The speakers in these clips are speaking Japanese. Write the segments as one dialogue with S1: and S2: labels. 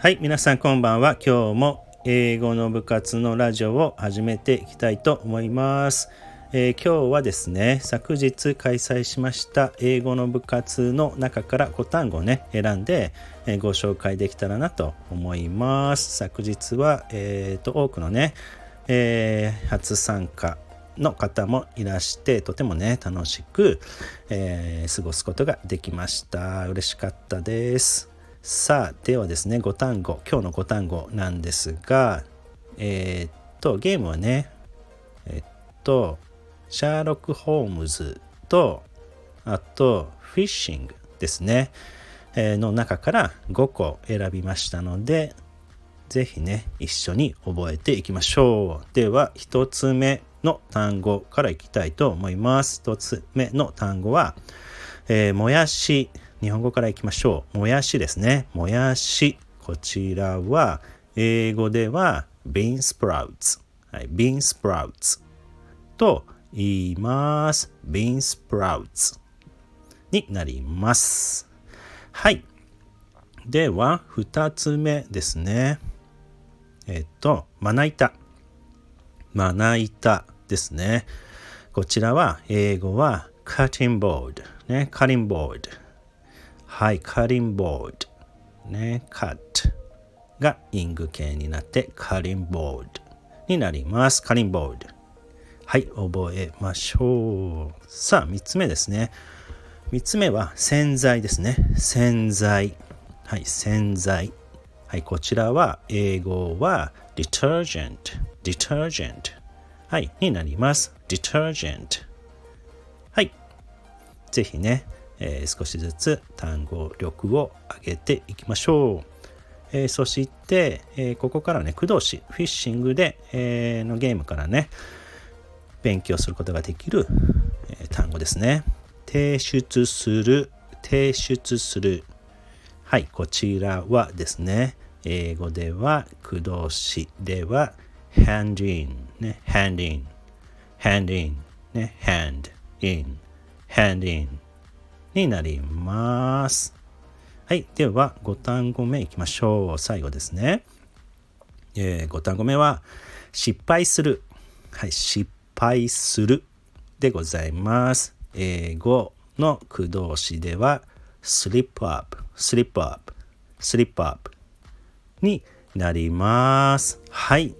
S1: はい、皆さんこんばんは。今日も英語の部活のラジオを始めていきたいと思います。えー、今日はですね、昨日開催しました英語の部活の中から5単語をね、選んで、えー、ご紹介できたらなと思います。昨日は、えーと、多くのね、えー、初参加の方もいらしてとてもね楽しく、え、過ごすことができました嬉しかったですさあではですね5単語今日の5単語なんですがえー、っとゲームはねえっとシャーロック・ホームズとあとフィッシングですね、えー、の中から5個選びましたのでぜひね一緒に覚えていきましょう。では1つ目の単語からいきたいと思います。1つ目の単語は、えー、もやし。日本語からいきましょう。もやしですね。もやし。こちらは、英語では bean sprouts。はい、bean sprouts と言います。bean sprouts になります。はい。では、二つ目ですね。えっと、まな板。まな板ですね。こちらは、英語は cutting board。ね、cutting board。はい、カリンボード。ね、カットがイング形になってカリンボードになります。カリンボード。はい、覚えましょう。さあ、3つ目ですね。3つ目は洗剤ですね。洗剤。はい、洗剤。はい、こちらは英語は detergent。detergent。はい、になります。detergent。はい。ぜひね、えー、少しずつ単語力を上げていきましょう。えー、そして、えー、ここからね、駆動詞、フィッシングで、えのゲームからね、勉強することができる、え単語ですね。提出する、提出する。はい、こちらはですね、英語では駆動詞では hand in ね hand in hand in ね hand in hand in になります。はい。では、5単語目いきましょう。最後ですね。えー、5単語目は、失敗する。はい。失敗するでございます。英語の駆動詞では、slip up, slip up, slip up になります。はい。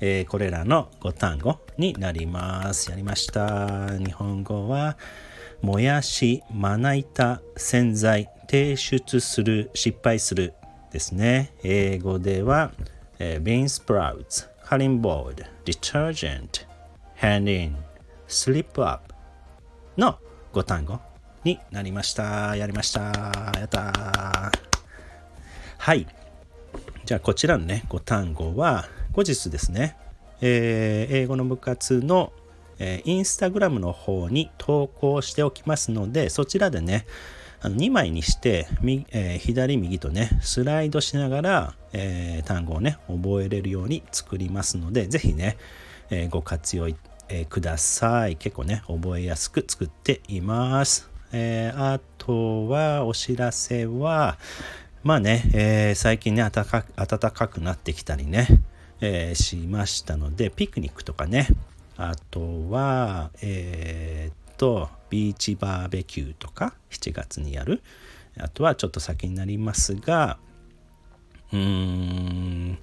S1: えー、これらの5単語になります。やりました。日本語は、もやし、まな板、洗剤、提出する、失敗するですね。英語では、えー、bean sprouts, cutting board, detergent, hand in, slip up の5単語になりました。やりました。やったはい。じゃあこちらのね、5単語は後日ですね、えー、英語の部活のえー、インスタグラムの方に投稿しておきますので、そちらでね、あの2枚にして、えー、左右とね、スライドしながら、えー、単語をね、覚えれるように作りますので、ぜひね、えー、ご活用、えください。結構ね、覚えやすく作っています。えあとは、お知らせは、まあね、え最近ね暖か、暖かくなってきたりね、えしましたので、ピクニックとかね、あとは、えー、っと、ビーチバーベキューとか、7月にやる。あとはちょっと先になりますが、うーん、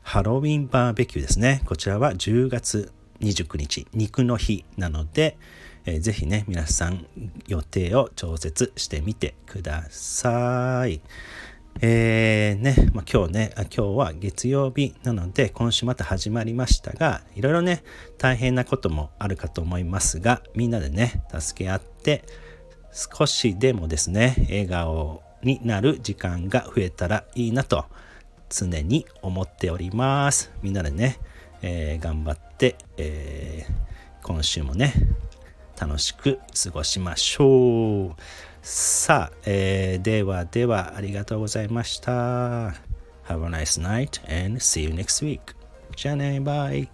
S1: ハロウィンバーベキューですね。こちらは10月29日、肉の日なので、えー、ぜひね、皆さん予定を調節してみてください。えー、ね、まあ、今日ね、今日は月曜日なので、今週また始まりましたが、いろいろね、大変なこともあるかと思いますが、みんなでね、助け合って、少しでもですね、笑顔になる時間が増えたらいいなと、常に思っております。みんなでね、えー、頑張って、えー、今週もね、楽しく過ごしましょう。さあ、えー、ではではありがとうございました。Have a nice night and see you next week. じゃあね、バイ。